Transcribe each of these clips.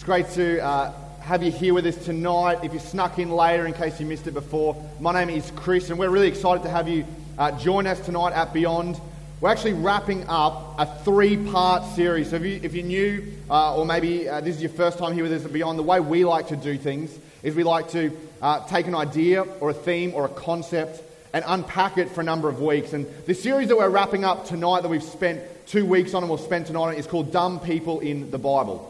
It's great to uh, have you here with us tonight. If you snuck in later, in case you missed it before, my name is Chris, and we're really excited to have you uh, join us tonight at Beyond. We're actually wrapping up a three part series. So, if, you, if you're new, uh, or maybe uh, this is your first time here with us at Beyond, the way we like to do things is we like to uh, take an idea or a theme or a concept and unpack it for a number of weeks. And the series that we're wrapping up tonight, that we've spent two weeks on and we'll spend tonight on, is called Dumb People in the Bible.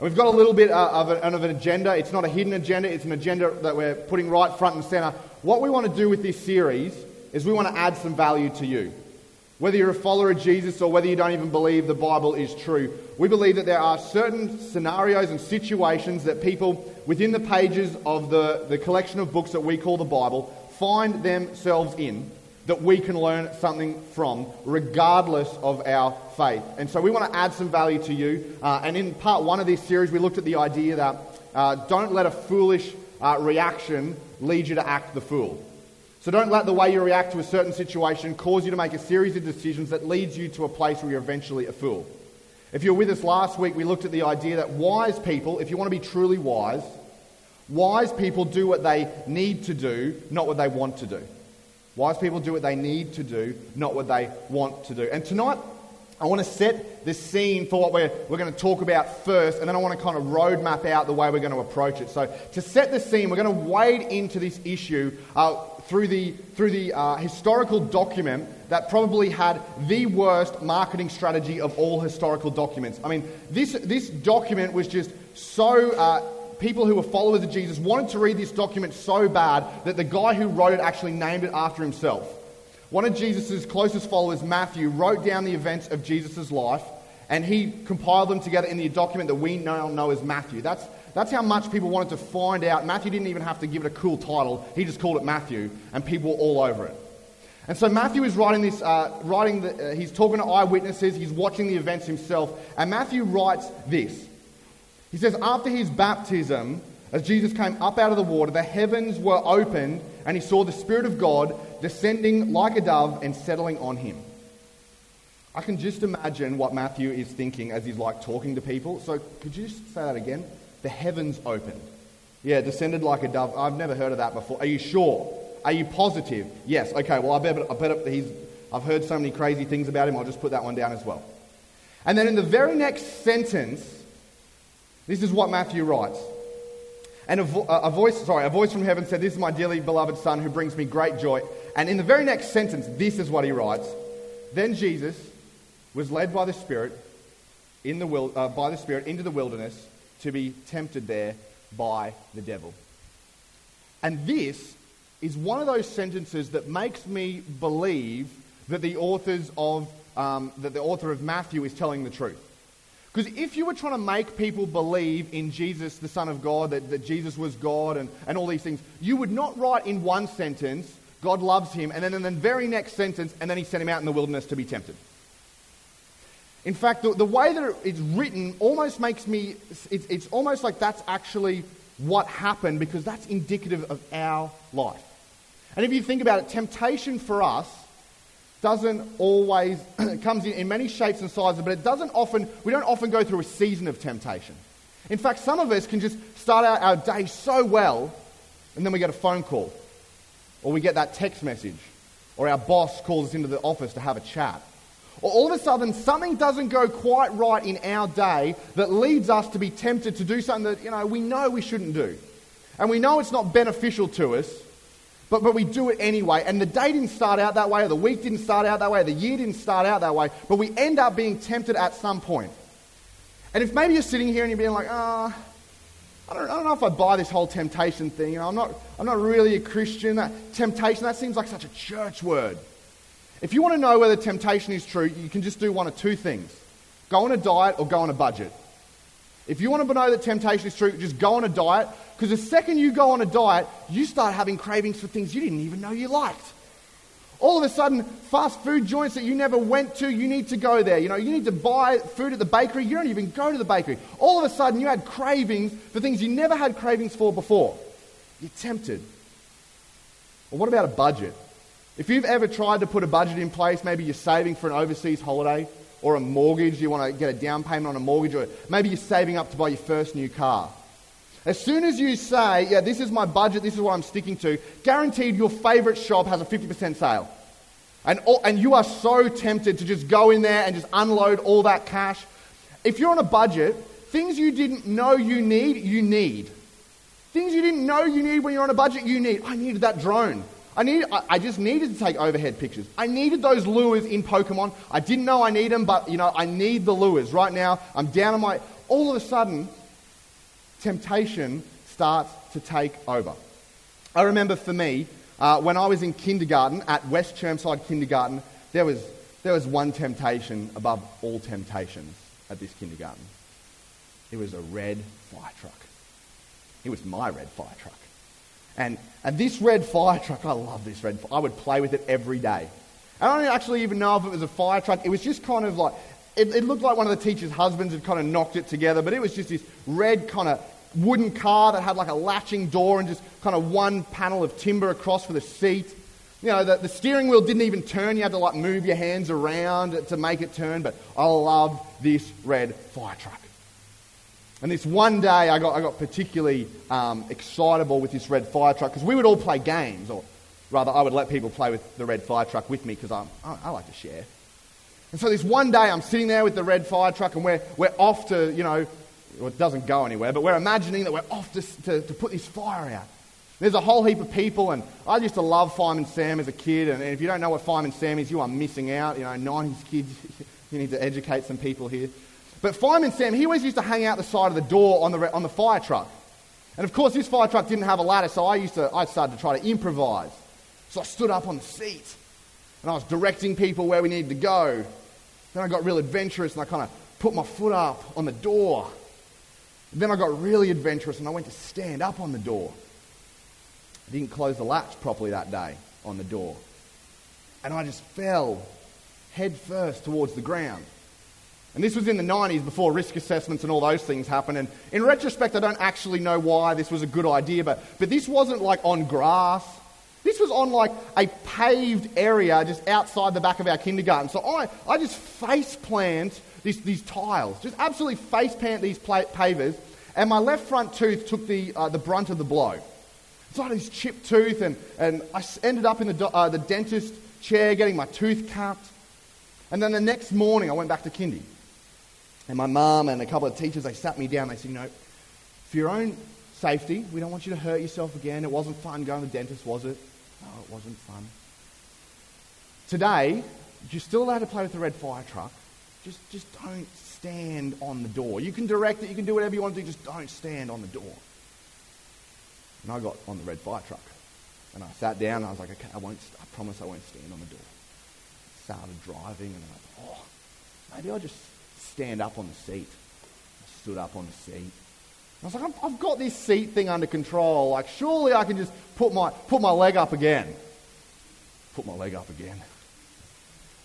And we've got a little bit uh, of, of an agenda. It's not a hidden agenda, it's an agenda that we're putting right front and center. What we want to do with this series is we want to add some value to you. Whether you're a follower of Jesus or whether you don't even believe the Bible is true, we believe that there are certain scenarios and situations that people within the pages of the, the collection of books that we call the Bible find themselves in that we can learn something from, regardless of our faith. And so we want to add some value to you. Uh, and in part one of this series, we looked at the idea that uh, don't let a foolish uh, reaction lead you to act the fool. So don't let the way you react to a certain situation cause you to make a series of decisions that leads you to a place where you're eventually a fool. If you were with us last week, we looked at the idea that wise people, if you want to be truly wise, wise people do what they need to do, not what they want to do. Wise people do what they need to do, not what they want to do. And tonight, I want to set the scene for what we're, we're going to talk about first, and then I want to kind of roadmap out the way we're going to approach it. So, to set the scene, we're going to wade into this issue uh, through the, through the uh, historical document that probably had the worst marketing strategy of all historical documents. I mean, this, this document was just so. Uh, people who were followers of Jesus wanted to read this document so bad that the guy who wrote it actually named it after himself. One of Jesus' closest followers, Matthew, wrote down the events of Jesus' life and he compiled them together in the document that we now know as Matthew. That's, that's how much people wanted to find out. Matthew didn't even have to give it a cool title, he just called it Matthew, and people were all over it. And so Matthew is writing this, uh, writing the, uh, he's talking to eyewitnesses, he's watching the events himself, and Matthew writes this. He says, After his baptism, as Jesus came up out of the water, the heavens were opened, and he saw the Spirit of God descending like a dove and settling on him. I can just imagine what Matthew is thinking as he's like talking to people. So could you just say that again? The heavens opened. Yeah, descended like a dove. I've never heard of that before. Are you sure? Are you positive? Yes. Okay, well, I bet, I bet he's, I've heard so many crazy things about him, I'll just put that one down as well. And then in the very next sentence, this is what Matthew writes. And a, vo- a, voice, sorry, a voice from heaven said, This is my dearly beloved Son who brings me great joy. And in the very next sentence, this is what he writes. Then Jesus was led by the Spirit, in the uh, by the Spirit into the wilderness to be tempted there by the devil. And this is one of those sentences that makes me believe that the authors of um, that the author of Matthew is telling the truth. Because if you were trying to make people believe in Jesus, the Son of God, that, that Jesus was God and, and all these things, you would not write in one sentence, God loves him, and then in the very next sentence, and then he sent him out in the wilderness to be tempted. In fact, the, the way that it's written almost makes me, it's, it's almost like that's actually what happened because that's indicative of our life. And if you think about it, temptation for us doesn't always, comes in, in many shapes and sizes, but it doesn't often, we don't often go through a season of temptation. In fact, some of us can just start out our day so well, and then we get a phone call, or we get that text message, or our boss calls us into the office to have a chat. Or all of a sudden, something doesn't go quite right in our day that leads us to be tempted to do something that, you know, we know we shouldn't do. And we know it's not beneficial to us, but, but we do it anyway. And the day didn't start out that way, or the week didn't start out that way, or the year didn't start out that way, but we end up being tempted at some point. And if maybe you're sitting here and you're being like, ah, oh, I don't, I don't know if I buy this whole temptation thing. You know, I'm, not, I'm not really a Christian. That temptation, that seems like such a church word. If you want to know whether temptation is true, you can just do one of two things go on a diet or go on a budget. If you want to know that temptation is true, just go on a diet because the second you go on a diet, you start having cravings for things you didn't even know you liked. All of a sudden, fast food joints that you never went to, you need to go there. You know, you need to buy food at the bakery, you don't even go to the bakery. All of a sudden, you had cravings for things you never had cravings for before. You're tempted. Well, what about a budget? If you've ever tried to put a budget in place, maybe you're saving for an overseas holiday, or a mortgage. You want to get a down payment on a mortgage, or maybe you're saving up to buy your first new car. As soon as you say, yeah, this is my budget, this is what I'm sticking to, guaranteed your favorite shop has a 50% sale. And, all, and you are so tempted to just go in there and just unload all that cash. If you're on a budget, things you didn't know you need, you need. Things you didn't know you need when you're on a budget, you need. I needed that drone. I, need, I, I just needed to take overhead pictures. I needed those lures in Pokemon. I didn't know I need them, but you know, I need the lures. Right now, I'm down on my. All of a sudden, temptation starts to take over. I remember for me, uh, when I was in kindergarten at West Chermside Kindergarten, there was, there was one temptation above all temptations at this kindergarten. It was a red fire truck. It was my red fire truck. And, and this red fire truck, I love this red fire I would play with it every day. I don't actually even know if it was a fire truck. It was just kind of like, it, it, looked like one of the teacher's husbands had kind of knocked it together, but it was just this red kind of wooden car that had like a latching door and just kind of one panel of timber across for the seat. You know, the, the steering wheel didn't even turn. You had to like move your hands around to make it turn, but I love this red fire truck. And this one day, I got, I got particularly um, excitable with this red fire truck because we would all play games, or rather, I would let people play with the red fire truck with me because I, I like to share. And so this one day, I'm sitting there with the red fire truck, and we're, we're off to, you know, well, it doesn't go anywhere, but we're imagining that we're off to, to, to put this fire out. There's a whole heap of people, and I used to love Fireman Sam as a kid. And, and if you don't know what Fireman Sam is, you are missing out. You know, 90s kids, you need to educate some people here. But Fireman Sam, he always used to hang out the side of the door on the, on the fire truck. And of course, this fire truck didn't have a ladder, so I, used to, I started to try to improvise. So I stood up on the seat, and I was directing people where we needed to go. Then I got real adventurous, and I kind of put my foot up on the door. Then I got really adventurous, and I went to stand up on the door. I didn't close the latch properly that day on the door. And I just fell head first towards the ground. And this was in the 90s before risk assessments and all those things happened. And in retrospect, I don't actually know why this was a good idea, but, but this wasn't like on grass. This was on like a paved area just outside the back of our kindergarten. So I, I just face plant these, these tiles, just absolutely face plant these pavers. And my left front tooth took the, uh, the brunt of the blow. So I had this chipped tooth, and, and I ended up in the, uh, the dentist chair getting my tooth capped. And then the next morning, I went back to kindy. And my mum and a couple of teachers, they sat me down. They said, you know, for your own safety, we don't want you to hurt yourself again. It wasn't fun going to the dentist, was it? No, it wasn't fun. Today, you're still allowed to play with the red fire truck. Just, just don't stand on the door. You can direct it, you can do whatever you want to do, just don't stand on the door. And I got on the red fire truck. And I sat down and I was like, okay, I won't, I promise I won't stand on the door. Started driving and I'm like, oh, maybe I'll just stand up on the seat. I stood up on the seat. I was like, I've, got this seat thing under control. Like, surely I can just put my, put my leg up again. Put my leg up again.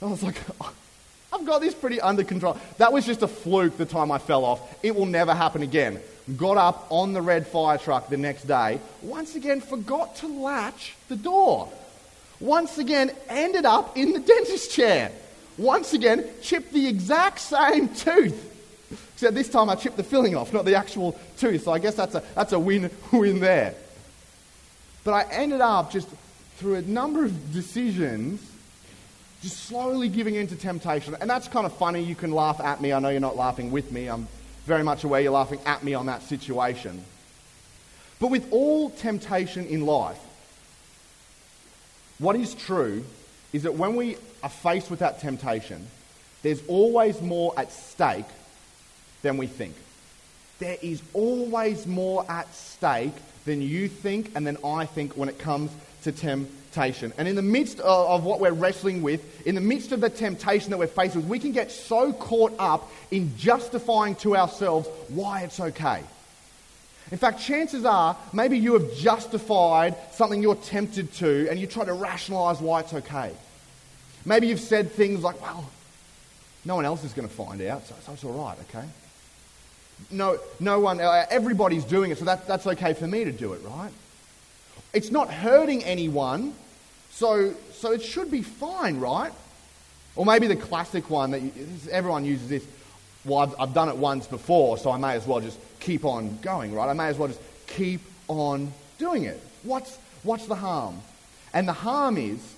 I was like, I've got this pretty under control. That was just a fluke the time I fell off. It will never happen again. Got up on the red fire truck the next day. Once again, forgot to latch the door. Once again, ended up in the dentist chair once again chipped the exact same tooth. Except this time I chipped the filling off, not the actual tooth. So I guess that's a, that's a win win there. But I ended up just through a number of decisions, just slowly giving in to temptation. And that's kind of funny. You can laugh at me. I know you're not laughing with me. I'm very much aware you're laughing at me on that situation. But with all temptation in life, what is true is that when we are faced with that temptation, there's always more at stake than we think. There is always more at stake than you think and than I think when it comes to temptation. And in the midst of, of, what we're wrestling with, in the midst of the temptation that we're faced with, we can get so caught up in justifying to ourselves why it's okay. In fact, chances are maybe you have justified something you're tempted to and you try to rationalize why it's okay. Maybe you've said things like, well, no one else is going to find out, so, so it's all right, okay? No, no one, uh, everybody's doing it, so that, that's okay for me to do it, right? It's not hurting anyone, so, so it should be fine, right? Or maybe the classic one that you, everyone uses this. Well, I've, I've done it once before, so I may as well just keep on going, right? I may as well just keep on doing it. What's, what's the harm? And the harm is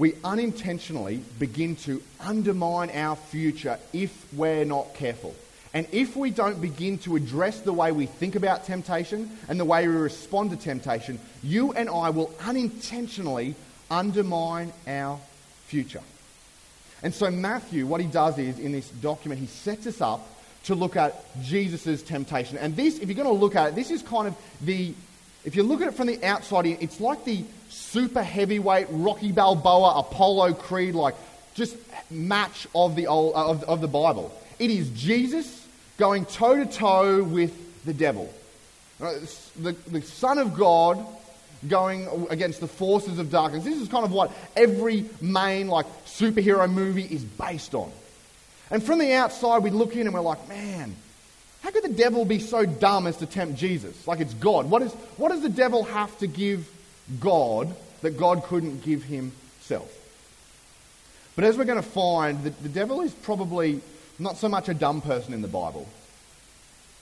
we unintentionally begin to undermine our future if we're not careful. And if we don't begin to address the way we think about temptation and the way we respond to temptation, you and I will unintentionally undermine our future. And so, Matthew, what he does is in this document, he sets us up to look at Jesus' temptation. And this, if you're going to look at it, this is kind of the, if you look at it from the outside, it's like the super heavyweight Rocky Balboa, Apollo Creed, like just match of the, old, uh, of, of the Bible. It is Jesus going toe to toe with the devil. Uh, the, the Son of God going against the forces of darkness. This is kind of what every main like superhero movie is based on. And from the outside, we look in and we're like, man, how could the devil be so dumb as to tempt Jesus? Like it's God. What, is, what does the devil have to give God that God couldn't give himself? But as we're going to find, the, the devil is probably not so much a dumb person in the Bible,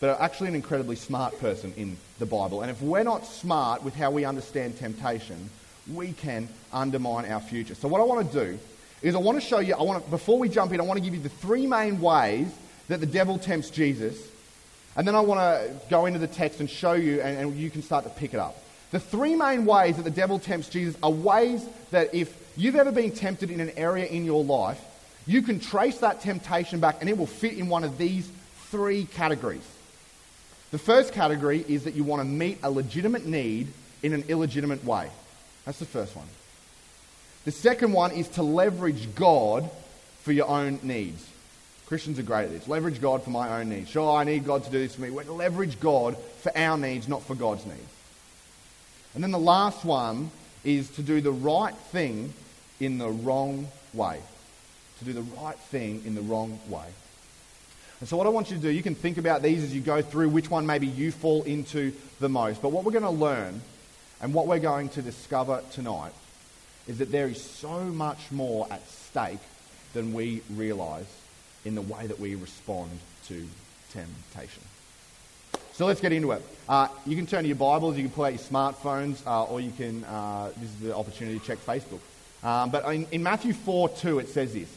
but actually an incredibly smart person in the Bible. And if we're not smart with how we understand temptation, we can undermine our future. So what I want to do is I want to show you, I want to, before we jump in, I want to give you the three main ways that the devil tempts Jesus. And then I want to go into the text and show you, and, and you can start to pick it up. The three main ways that the devil tempts Jesus are ways that if you've ever been tempted in an area in your life, you can trace that temptation back and it will fit in one of these three categories. The first category is that you want to meet a legitimate need in an illegitimate way. That's the first one. The second one is to leverage God for your own needs. Christians are great at this. Leverage God for my own needs. Sure, I need God to do this for me. Leverage God for our needs, not for God's needs. And then the last one is to do the right thing in the wrong way. To do the right thing in the wrong way. And so, what I want you to do, you can think about these as you go through which one maybe you fall into the most. But what we're going to learn and what we're going to discover tonight is that there is so much more at stake than we realize in the way that we respond to temptation. So let's get into it. Uh, you can turn to your Bibles, you can pull out your smartphones, uh, or you can, uh, this is the opportunity to check Facebook. Um, but in, in, Matthew 4 2, it says this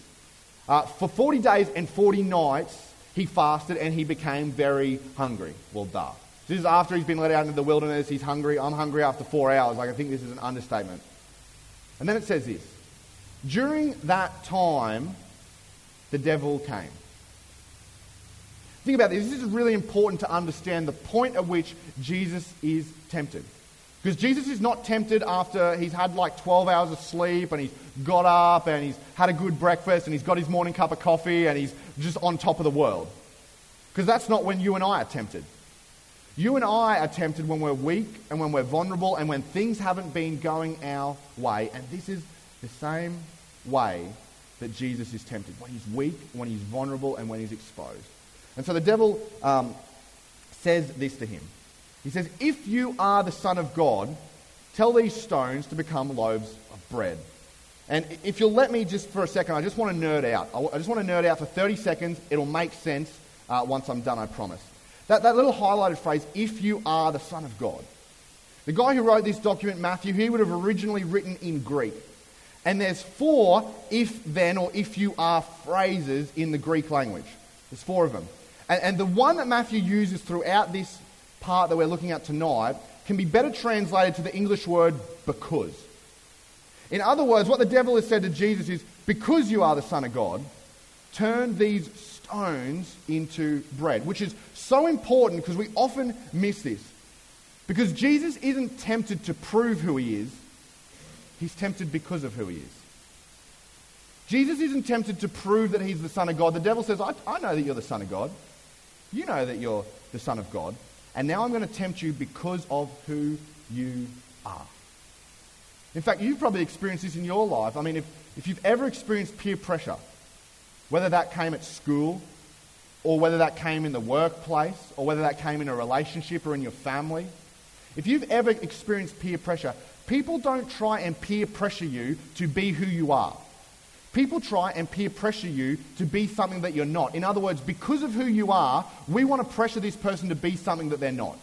uh, For 40 days and 40 nights he fasted and he became very hungry. Well, duh. This is after he's been let out into the wilderness, he's hungry. I'm hungry after four hours. Like, I think this is an understatement. And then it says this During that time, the devil came. Think about this. This is really important to understand the point at which Jesus is tempted. Because Jesus is not tempted after he's had like 12 hours of sleep and he's got up and he's had a good breakfast and he's got his morning cup of coffee and he's just on top of the world. Because that's not when you and I are tempted. You and I are tempted when we're weak and when we're vulnerable and when things haven't been going our way. And this is the same way that Jesus is tempted when he's weak, when he's vulnerable, and when he's exposed. And so the devil um, says this to him. He says, If you are the Son of God, tell these stones to become loaves of bread. And if you'll let me just for a second, I just want to nerd out. I just want to nerd out for 30 seconds. It'll make sense uh, once I'm done, I promise. That, that little highlighted phrase, if you are the Son of God. The guy who wrote this document, Matthew, he would have originally written in Greek. And there's four if then or if you are phrases in the Greek language. There's four of them. And, and the one that Matthew uses throughout this part that we're looking at tonight can be better translated to the English word because. In other words, what the devil has said to Jesus is, because you are the Son of God, turn these stones into bread, which is so important because we often miss this. Because Jesus isn't tempted to prove who he is, he's tempted because of who he is. Jesus isn't tempted to prove that he's the Son of God. The devil says, I, I know that you're the Son of God. You know that you're the Son of God. And now I'm going to tempt you because of who you are. In fact, you've probably experienced this in your life. I mean, if, if you've ever experienced peer pressure, whether that came at school, or whether that came in the workplace, or whether that came in a relationship or in your family, if you've ever experienced peer pressure, people don't try and peer pressure you to be who you are. People try and peer pressure you to be something that you're not. In other words, because of who you are, we want to pressure this person to be something that they're not.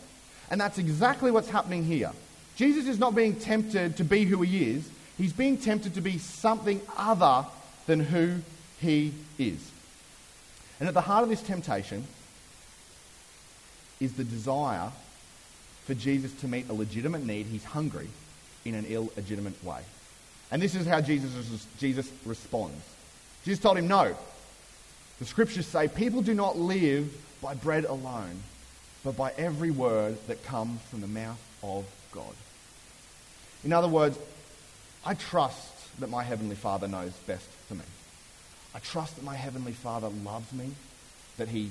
And that's exactly what's happening here. Jesus is not being tempted to be who he is, he's being tempted to be something other than who he is. And at the heart of this temptation is the desire for Jesus to meet a legitimate need. He's hungry in an illegitimate way. And this is how Jesus, Jesus responds. Jesus told him, No. The scriptures say people do not live by bread alone, but by every word that comes from the mouth of God. In other words, I trust that my Heavenly Father knows best for me. I trust that my Heavenly Father loves me, that He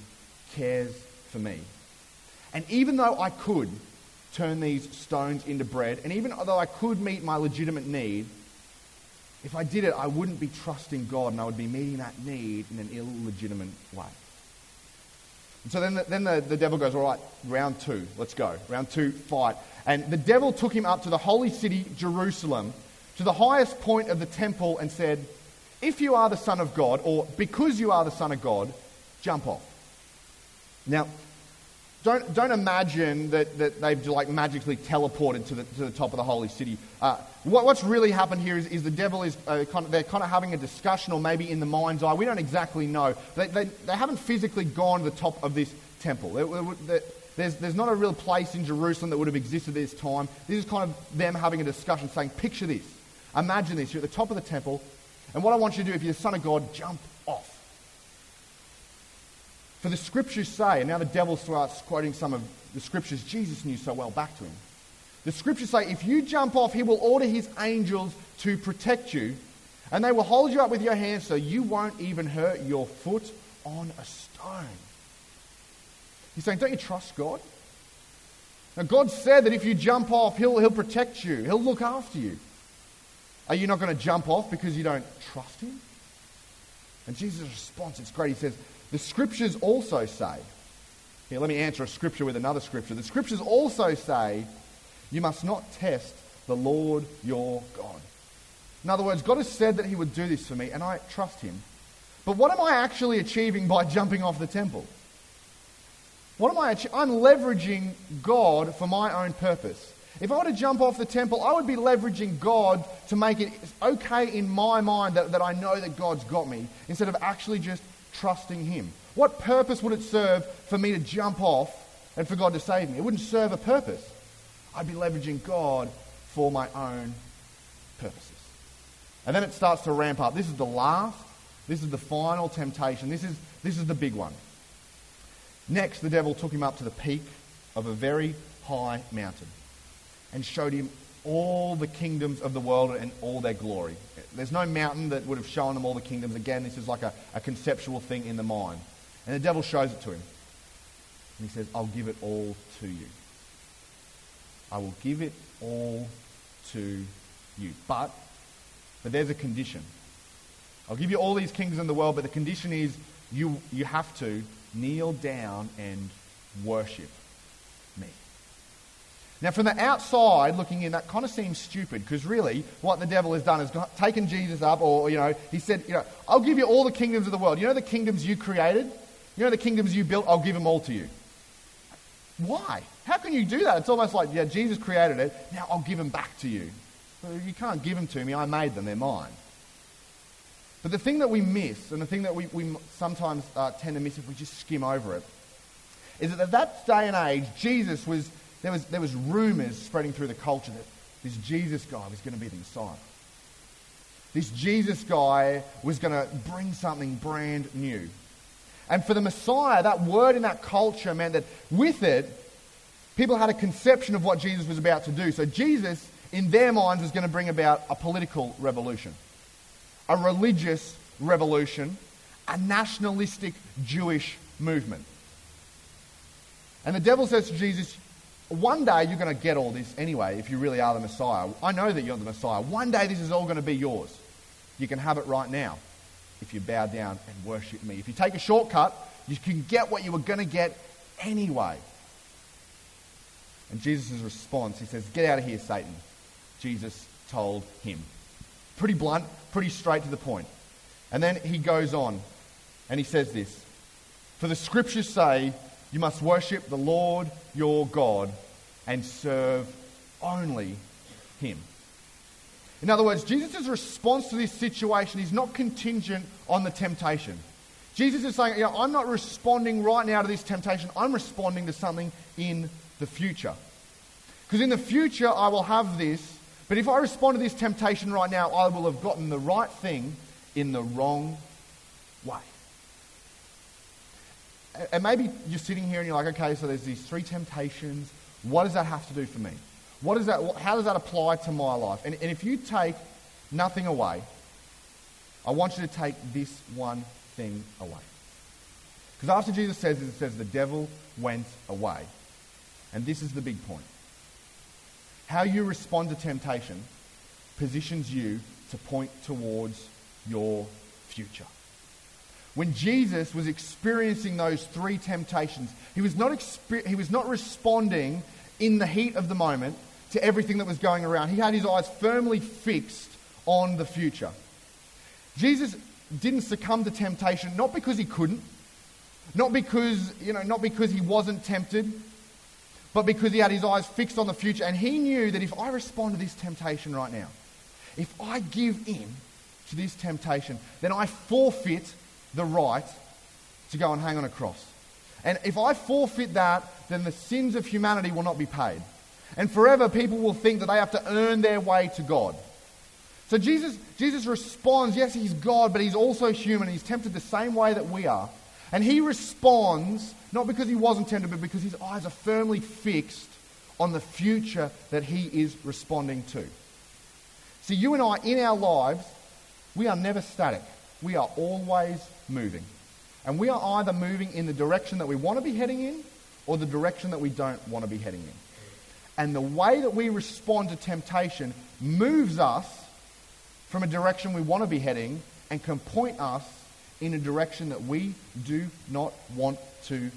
cares for me. And even though I could turn these stones into bread, and even though I could meet my legitimate need, if I did it, I wouldn't be trusting God and I would be meeting that need in an illegitimate way. And so then, the, then the, the devil goes, All right, round two, let's go. Round two, fight. And the devil took him up to the holy city, Jerusalem, to the highest point of the temple, and said, If you are the Son of God, or because you are the Son of God, jump off. Now, don't, don't imagine that, that they've like magically teleported to the, to the top of the holy city. Uh, what, what's really happened here is, is the devil is uh, kind of, they're kind of having a discussion, or maybe in the mind's eye. We don't exactly know. They, they, they haven't physically gone to the top of this temple. there's, there's not a real place in Jerusalem that would have existed at this time. This is kind of them having a discussion, saying, Picture this. Imagine this. You're at the top of the temple, and what I want you to do, if you're the Son of God, jump off. For the scriptures say, and now the devil starts quoting some of the scriptures Jesus knew so well back to him. The scriptures say, if you jump off, he will order his angels to protect you, and they will hold you up with your hands so you won't even hurt your foot on a stone. He's saying, don't you trust God? Now, God said that if you jump off, he'll, he'll protect you, He'll look after you. Are you not going to jump off because you don't trust Him? And Jesus' response, it's great. He says, the scriptures also say, here, let me answer a scripture with another scripture. The scriptures also say, you must not test the Lord your God. In other words, God has said that He would do this for me, and I trust Him. But what am I actually achieving by jumping off the temple? What am I achieving? I'm leveraging God for my own purpose. If I were to jump off the temple, I would be leveraging God to make it okay in my mind that, that I know that God's got me, instead of actually just trusting Him. What purpose would it serve for me to jump off and for God to save me? It wouldn't serve a purpose. I'd be leveraging God for my own purposes. And then it starts to ramp up. This is the last, this is the final temptation. This is, this is the big one. Next, the devil took him up to the peak of a very high mountain and showed him all the kingdoms of the world and all their glory. There's no mountain that would have shown them all the kingdoms. Again, this is like a, a conceptual thing in the mind. And the devil shows it to him. And he says, I'll give it all to you. I will give it all to you. But, but there's a condition. I'll give you all these kingdoms in the world, but the condition is you, you have to kneel down and worship me. Now, from the outside looking in, that kind of seems stupid because really what the devil has done is taken Jesus up, or, you know, he said, you know, I'll give you all the kingdoms of the world. You know the kingdoms you created? You know the kingdoms you built? I'll give them all to you. Why? How can you do that? It's almost like, yeah, Jesus created it, now I'll give them back to you. Well, you can't give them to me, I made them, they're mine. But the thing that we miss, and the thing that we, we sometimes uh, tend to miss if we just skim over it, is that at that day and age, Jesus was there was, there was rumors spreading through the culture that this Jesus guy was going to be the Messiah. This Jesus guy was going to bring something brand new. And for the Messiah, that word in that culture meant that with it, people had a conception of what Jesus was about to do. So Jesus, in their minds, was going to bring about a political revolution, a religious revolution, a nationalistic Jewish movement. And the devil says to Jesus, one day you're going to get all this anyway if you really are the Messiah. I know that you're the Messiah. One day this is all going to be yours. You can have it right now if you bow down and worship me. If you take a shortcut, you can get what you were going to get anyway. And Jesus' response, he says, Get out of here, Satan. Jesus told him. Pretty blunt, pretty straight to the point. And then he goes on and he says this For the scriptures say, You must worship the Lord your God and serve only him. In other words, Jesus' response to this situation is not contingent on the temptation. Jesus is saying, you know, I'm not responding right now to this temptation, I'm responding to something in the future. Because in the future, I will have this, but if I respond to this temptation right now, I will have gotten the right thing in the wrong way. And maybe you're sitting here and you're like, okay, so there's these three temptations. What does that have to do for me? What does that, how does that apply to my life? And, and if you take nothing away, I want you to take this one thing away. Because after Jesus says it says the devil went away. And this is the big point. How you respond to temptation positions you to point towards your future. When Jesus was experiencing those three temptations, he was not, exper- he was not responding in the heat of the moment to everything that was going around. He had his eyes firmly fixed on the future. Jesus didn't succumb to temptation not because he couldn't, not because, you know, not because he wasn't tempted, but because he had his eyes fixed on the future and he knew that if I respond to this temptation right now, if I give in to this temptation, then I forfeit the right to go and hang on a cross. And if I forfeit that, then the sins of humanity will not be paid. And forever, people will think that they have to earn their way to God. So Jesus, Jesus responds, yes, he's God, but he's also human. He's tempted the same way that we are. And he responds not because he wasn't tempted, but because his eyes are firmly fixed on the future that he is responding to. See, you and I, in our lives, we are never static. We are always moving. And we are either moving in the direction that we want to be heading in or the direction that we don't want to be heading in. And the way that we respond to temptation moves us from a direction we want to be heading and can point us in a direction that we do not want to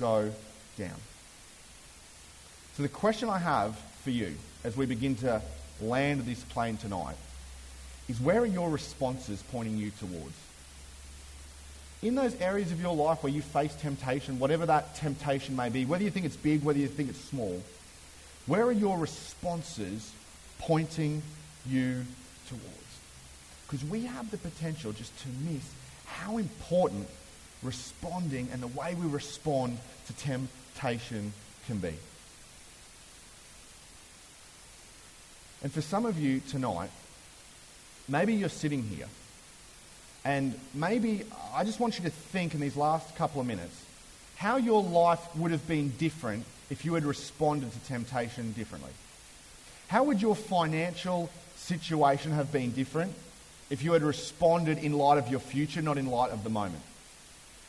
go down. So, the question I have for you as we begin to land this plane tonight is where are your responses pointing you towards? In those areas of your life where you face temptation, whatever that temptation may be, whether you think it's big, whether you think it's small, where are your responses pointing you towards? Because we have the potential just to miss how important responding and the way we respond to temptation can be. And for some of you tonight, maybe you're sitting here and maybe I just want you to think in these last couple of minutes how your life would have been different if you had responded to temptation differently? How would your financial situation have been different if you had responded in light of your future, not in light of the moment?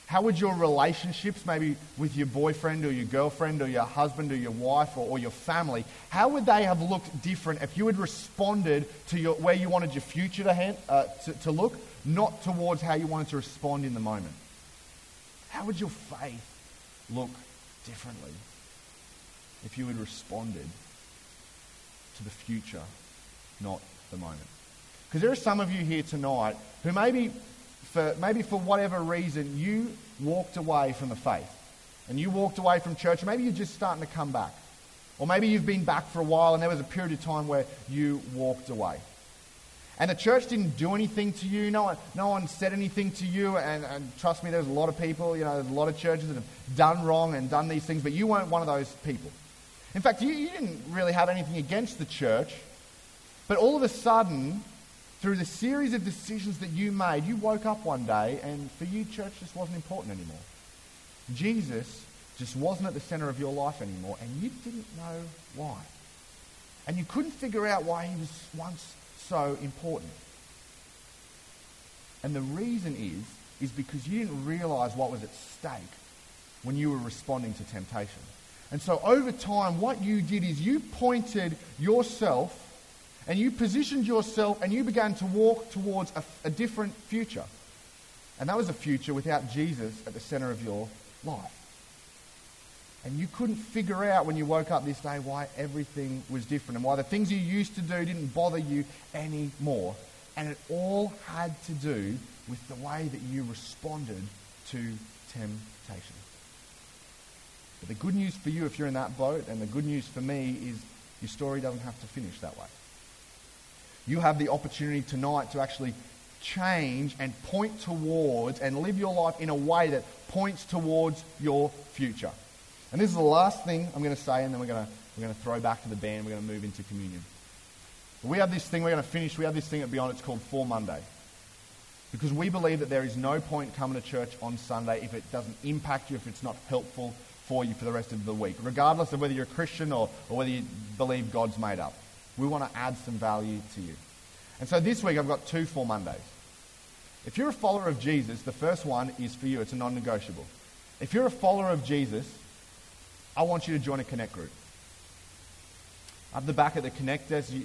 How would your relationships, maybe with your boyfriend or your girlfriend or your husband or your wife or, or your family, how would they have looked different if you had responded to your, where you wanted your future to, hand, uh, to, to look, not towards how you wanted to respond in the moment? How would your faith look differently? if you had responded to the future, not the moment. Because there are some of you here tonight who maybe for, maybe for whatever reason you walked away from the faith and you walked away from church. Maybe you're just starting to come back. Or maybe you've been back for a while and there was a period of time where you walked away. And the church didn't do anything to you. No one, no one said anything to you. And, and trust me, there's a lot of people, you know, there's a lot of churches that have done wrong and done these things, but you weren't one of those people. In fact, you, you didn't really have anything against the church, but all of a sudden, through the series of decisions that you made, you woke up one day and for you, church just wasn't important anymore. Jesus just wasn't at the center of your life anymore, and you didn't know why. And you couldn't figure out why he was once so important. And the reason is, is because you didn't realize what was at stake when you were responding to temptation. And so over time, what you did is you pointed yourself and you positioned yourself and you began to walk towards a, a different future. And that was a future without Jesus at the center of your life. And you couldn't figure out when you woke up this day why everything was different and why the things you used to do didn't bother you anymore And it all had to do with the way that you responded to temptation. But the good news for you, if you're in that boat, and the good news for me, is your story doesn't have to finish that way. You have the opportunity tonight to actually change and point towards and live your life in a way that points towards your future. And this is the last thing I'm going to say, and then we're going to, we're going to throw back to the band. We're going to move into communion. We have this thing, we're going to finish, we have this thing at Beyond, it's called For Monday. Because we believe that there is no point coming to church on Sunday if it doesn't impact you, if it's not helpful for you for the rest of the week, regardless of whether you're a Christian or, or whether you believe God's made up. We want to add some value to you. And so this week I've got two For Mondays. If you're a follower of Jesus, the first one is for you, it's a non negotiable. If you're a follower of Jesus, I want you to join a Connect group. Up the back at the Connect desk, you,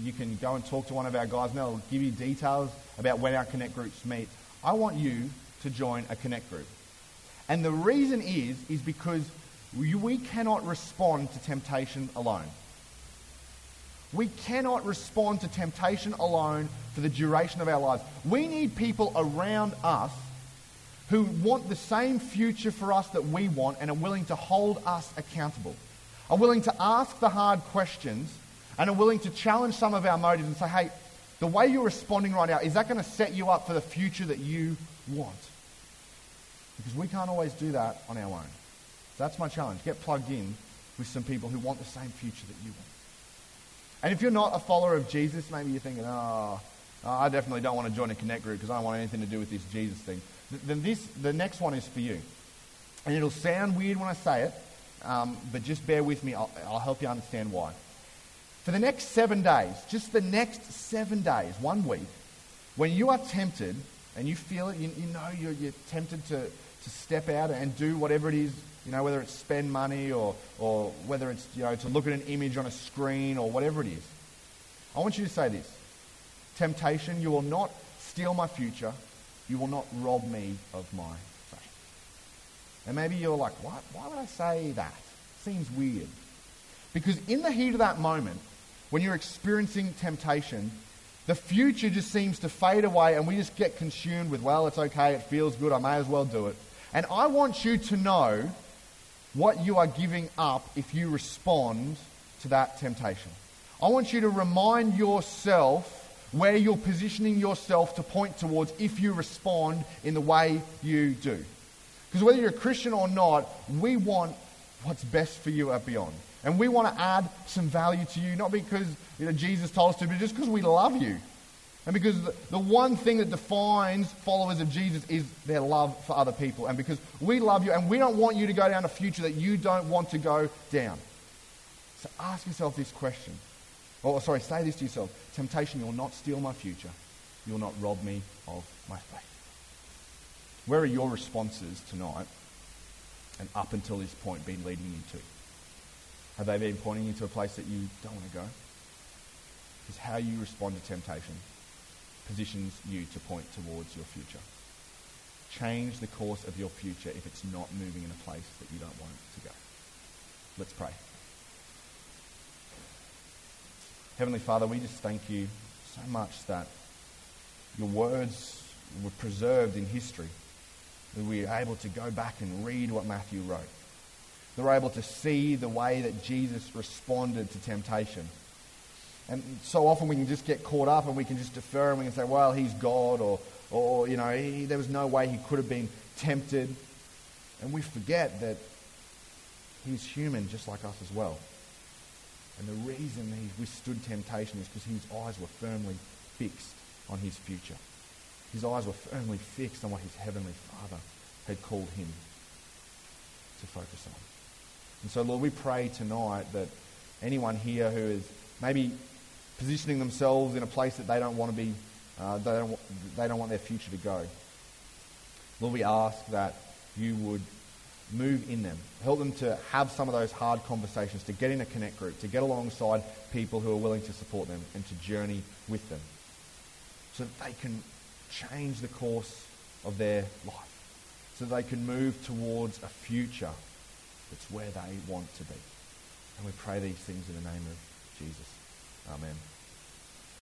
you can go and talk to one of our guys, and they'll give you details about when our Connect groups meet. I want you to join a Connect group. And the reason is, is because we cannot respond to temptation alone. We cannot respond to temptation alone for the duration of our lives. We need people around us who want the same future for us that we want and are willing to hold us accountable, are willing to ask the hard questions, and are willing to challenge some of our motives and say, hey, the way you're responding right now, is that going to set you up for the future that you want? Because we can't always do that on our own. So that's my challenge. Get plugged in with some people who want the same future that you want. And if you're not a follower of Jesus, maybe you're thinking, oh, I definitely don't want to join a connect group because I don't want anything to do with this Jesus thing. Then this, the next one is for you. And it'll sound weird when I say it, um, but just bear with me. I'll, I'll help you understand why. For the next seven days, just the next seven days, one week, when you are tempted and you feel it, you, you know you're, you're tempted to, to step out and do whatever it is you know, whether it's spend money or, or whether it's, you know, to look at an image on a screen or whatever it is. I want you to say this. Temptation, you will not steal my future. You will not rob me of my faith. And maybe you're like, what? Why would I say that? Seems weird. Because in the heat of that moment, when you're experiencing temptation, the future just seems to fade away and we just get consumed with, well, it's okay, it feels good, I may as well do it. And I want you to know what you are giving up if you respond to that temptation. I want you to remind yourself where you're positioning yourself to point towards if you respond in the way you do. Because whether you're a Christian or not, we want what's best for you at Beyond. And we want to add some value to you, not because you know, Jesus told us to, but just because we love you. And because the one thing that defines followers of Jesus is their love for other people. And because we love you and we don't want you to go down a future that you don't want to go down. So ask yourself this question. Or, sorry, say this to yourself Temptation, you'll not steal my future. You'll not rob me of my faith. Where are your responses tonight and up until this point been leading you to? Have they been pointing you to a place that you don't want to go? Because how you respond to temptation positions you to point towards your future. Change the course of your future if it's not moving in a place that you don't want it to go. Let's pray. Heavenly Father, we just thank you so much that your words were preserved in history, that we are able to go back and read what Matthew wrote. That we're able to see the way that Jesus responded to temptation and so often we can just get caught up and we can just defer and we can say, well, he's God or, or you know, he, there was no way he could have been tempted. And we forget that he's human just like us as well. And the reason he withstood temptation is because his eyes were firmly fixed on his future. His eyes were firmly fixed on what his heavenly Father had called him to focus on. And so, Lord, we pray tonight that anyone here who is maybe positioning themselves in a place that they don't want to be, uh, they, don't, they don't want their future to go. Lord, we ask that you would move in them. Help them to have some of those hard conversations, to get in a connect group, to get alongside people who are willing to support them and to journey with them so that they can change the course of their life, so that they can move towards a future that's where they want to be. And we pray these things in the name of Jesus. Amen.